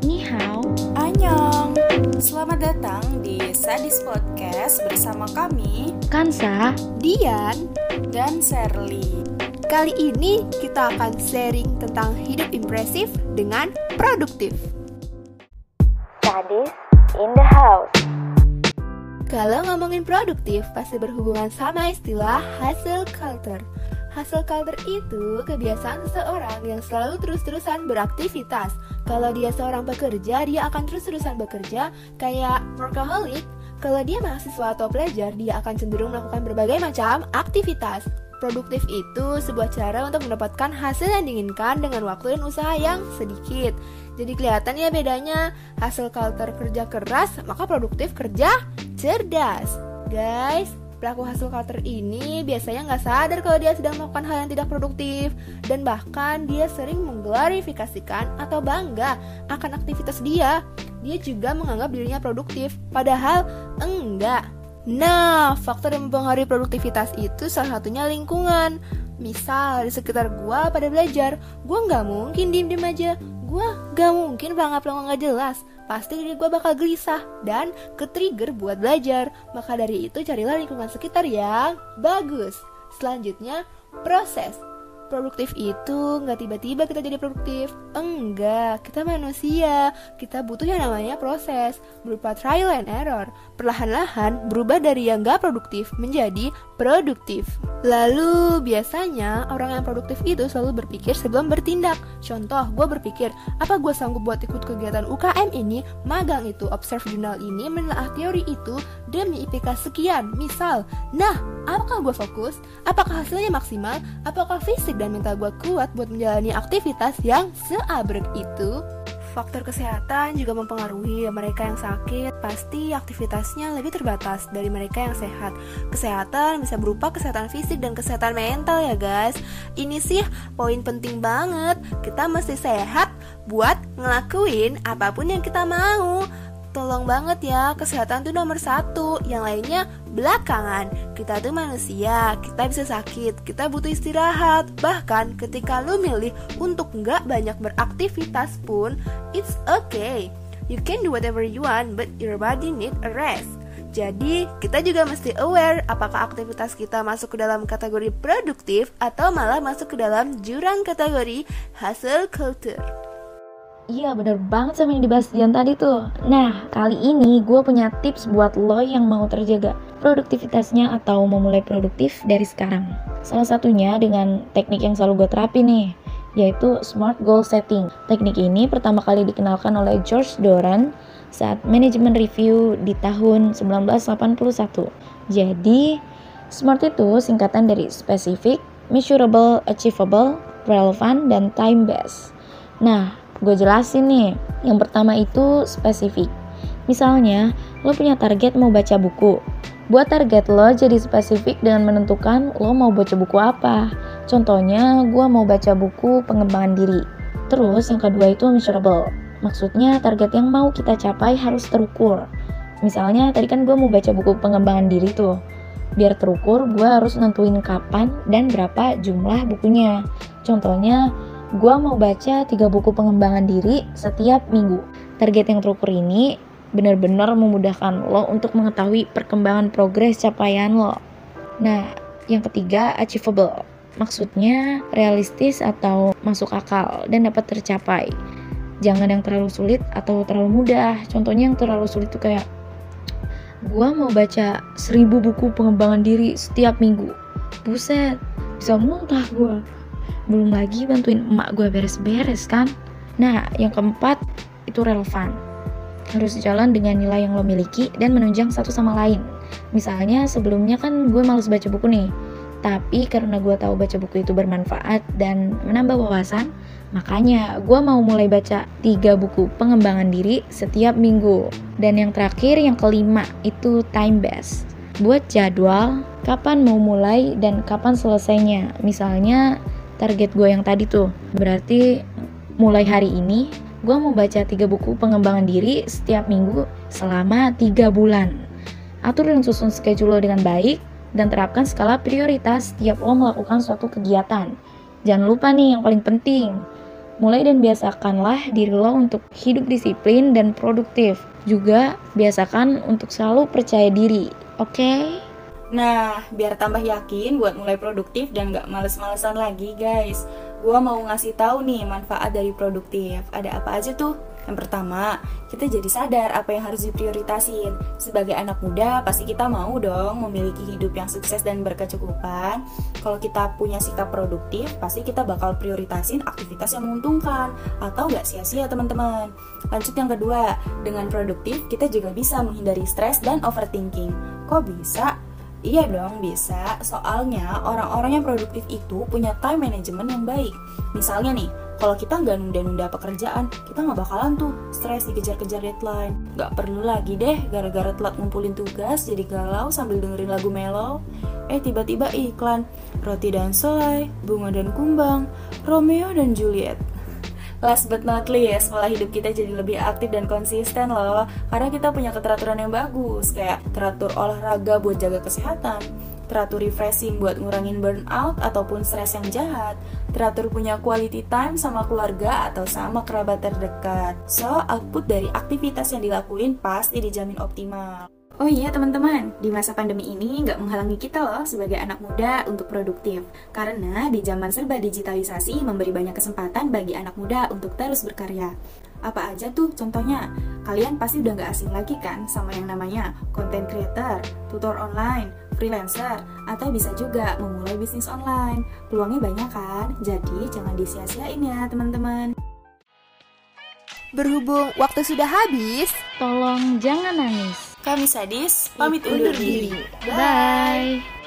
Ni hao. Annyeong. Selamat datang di Sadis Podcast bersama kami Kansa. Dian, dan Serly. kali ini kita akan sharing tentang hidup impresif dengan produktif. Sadis in the house. Kalau ngomongin produktif, pasti berhubungan sama istilah hustle culture. Hustle culture itu kebiasaan seseorang yang selalu terus-terusan beraktivitas. Kalau dia seorang pekerja, dia akan terus-terusan bekerja kayak workaholic. Kalau dia mahasiswa atau pelajar, dia akan cenderung melakukan berbagai macam aktivitas. Produktif itu sebuah cara untuk mendapatkan hasil yang diinginkan dengan waktu dan usaha yang sedikit. Jadi kelihatan ya bedanya hasil culture kerja keras, maka produktif kerja cerdas. Guys, pelaku hasil culture ini biasanya nggak sadar kalau dia sedang melakukan hal yang tidak produktif dan bahkan dia sering mengglorifikasikan atau bangga akan aktivitas dia. Dia juga menganggap dirinya produktif, padahal enggak. Nah, faktor yang mempengaruhi produktivitas itu salah satunya lingkungan. Misal di sekitar gua pada belajar, gua nggak mungkin diem-diem aja. Gua nggak mungkin pelangap-pelangap nggak jelas. Pasti diri gua bakal gelisah dan ke-trigger buat belajar. Maka dari itu carilah lingkungan sekitar yang bagus. Selanjutnya, proses. Produktif itu nggak tiba-tiba kita jadi produktif. Enggak, kita manusia. Kita butuh yang namanya proses, berupa trial and error. Perlahan-lahan berubah dari yang nggak produktif menjadi produktif. Lalu, biasanya orang yang produktif itu selalu berpikir sebelum bertindak. Contoh, gue berpikir, apa gue sanggup buat ikut kegiatan UKM ini, magang itu, observe jurnal ini, menelaah teori itu, demi IPK sekian. Misal, nah, apakah gue fokus? Apakah hasilnya maksimal? Apakah fisik dan mental gue kuat buat menjalani aktivitas yang seabrek itu? Faktor kesehatan juga mempengaruhi mereka yang sakit pasti aktivitasnya lebih terbatas dari mereka yang sehat. Kesehatan bisa berupa kesehatan fisik dan kesehatan mental ya guys. Ini sih poin penting banget. Kita mesti sehat buat ngelakuin apa pun yang kita mau. Tolong banget ya, kesehatan tuh nomor satu. Yang lainnya belakangan. Kita tuh manusia, kita bisa sakit Kita butuh istirahat. Bahkan ketika lu milih untuk nggak banyak beraktivitas pun It's okay. You can do whatever you want But your body need a rest. Jadi, kita juga mesti aware apakah aktivitas kita masuk ke dalam kategori produktif atau malah masuk ke dalam jurang kategori hustle culture. Iya bener banget sama yang dibahas Dian tadi tuh. Nah kali ini gue punya tips buat lo yang mau terjaga produktivitasnya atau memulai produktif dari sekarang. Salah satunya dengan teknik yang selalu gue terapin nih yaitu Smart Goal Setting. Teknik ini pertama kali dikenalkan oleh George Doran saat manajemen review di tahun 1981 Jadi SMART itu singkatan dari Specific, Measurable, Achievable, Relevant, dan Time Based Nah, gue jelasin nih. Yang pertama itu spesifik. Misalnya, lo punya target mau baca buku. Buat target lo jadi spesifik dengan menentukan lo mau baca buku apa. Contohnya, gue mau baca buku pengembangan diri. Terus yang kedua itu measurable. Maksudnya target yang mau kita capai harus terukur. Misalnya tadi kan gue mau baca buku pengembangan diri tuh. Biar terukur, gue harus nentuin kapan dan berapa jumlah bukunya. Contohnya, gue mau baca tiga buku pengembangan diri setiap minggu. Target yang terukur ini benar-benar memudahkan lo untuk mengetahui perkembangan progres capaian lo. Nah, yang ketiga achievable. Maksudnya realistis atau masuk akal dan dapat tercapai. Jangan yang terlalu sulit atau terlalu mudah. Contohnya yang terlalu sulit itu kayak gua mau baca seribu buku pengembangan diri setiap minggu. Buset, bisa muntah gua belum lagi bantuin emak gue beres-beres kan? Nah yang keempat itu relevan. Harus jalan dengan nilai yang lo miliki dan menunjang satu sama lain. Misalnya sebelumnya kan gue males baca buku nih. Tapi karena gue tahu baca buku itu bermanfaat dan menambah wawasan makanya gue mau mulai baca tiga buku pengembangan diri setiap minggu. Dan yang terakhir yang kelima itu time based buat jadwal kapan mau mulai dan kapan selesainya. Misalnya target gue yang tadi tuh. Berarti mulai hari ini gue mau baca tiga buku pengembangan diri setiap minggu selama tiga bulan. Atur dan susun schedule dengan baik dan terapkan skala prioritas setiap lo melakukan suatu kegiatan. Jangan lupa nih yang paling penting, Mulai dan biasakanlah diri lo untuk hidup disiplin dan produktif. Juga biasakan untuk selalu percaya diri, oke? Okay? Nah, biar tambah yakin buat mulai produktif dan gak males-malesan lagi guys Gua mau ngasih tahu nih manfaat dari produktif Ada apa aja tuh? Yang pertama, kita jadi sadar apa yang harus diprioritasin. Sebagai anak muda, pasti kita mau dong memiliki hidup yang sukses dan berkecukupan. Kalau kita punya sikap produktif, pasti kita bakal prioritasin aktivitas yang menguntungkan atau nggak sia-sia teman-teman. Lanjut yang kedua, dengan produktif kita juga bisa menghindari stres dan overthinking. Kok bisa? Iya dong bisa, soalnya orang-orang yang produktif itu punya time management yang baik. Misalnya nih, kalau kita nggak nunda-nunda pekerjaan, kita nggak bakalan tuh stres dikejar-kejar deadline. Nggak perlu lagi deh gara-gara telat ngumpulin tugas jadi galau sambil dengerin lagu mellow. Eh tiba-tiba iklan, roti dan selai, bunga dan kumbang, Romeo dan Juliet. Last but not least, pola hidup kita jadi lebih aktif dan konsisten loh. Karena kita punya keteraturan yang bagus Kayak teratur olahraga buat jaga kesehatan Teratur refreshing buat ngurangin burnout ataupun stres yang jahat Teratur punya quality time sama keluarga atau sama kerabat terdekat. So, output dari aktivitas yang dilakuin pasti dijamin optimal Oh iya teman-teman, di masa pandemi ini nggak menghalangi kita loh sebagai anak muda untuk produktif. Karena di zaman serba digitalisasi memberi banyak kesempatan bagi anak muda untuk terus berkarya. Apa aja tuh contohnya? Kalian pasti udah nggak asing lagi kan sama yang namanya content creator, tutor online, freelancer, atau bisa juga memulai bisnis online. Peluangnya banyak kan? Jadi jangan disia-siain ya teman-teman. Berhubung waktu sudah habis, tolong jangan nangis. Kami sadis, pamit undur diri. Bye.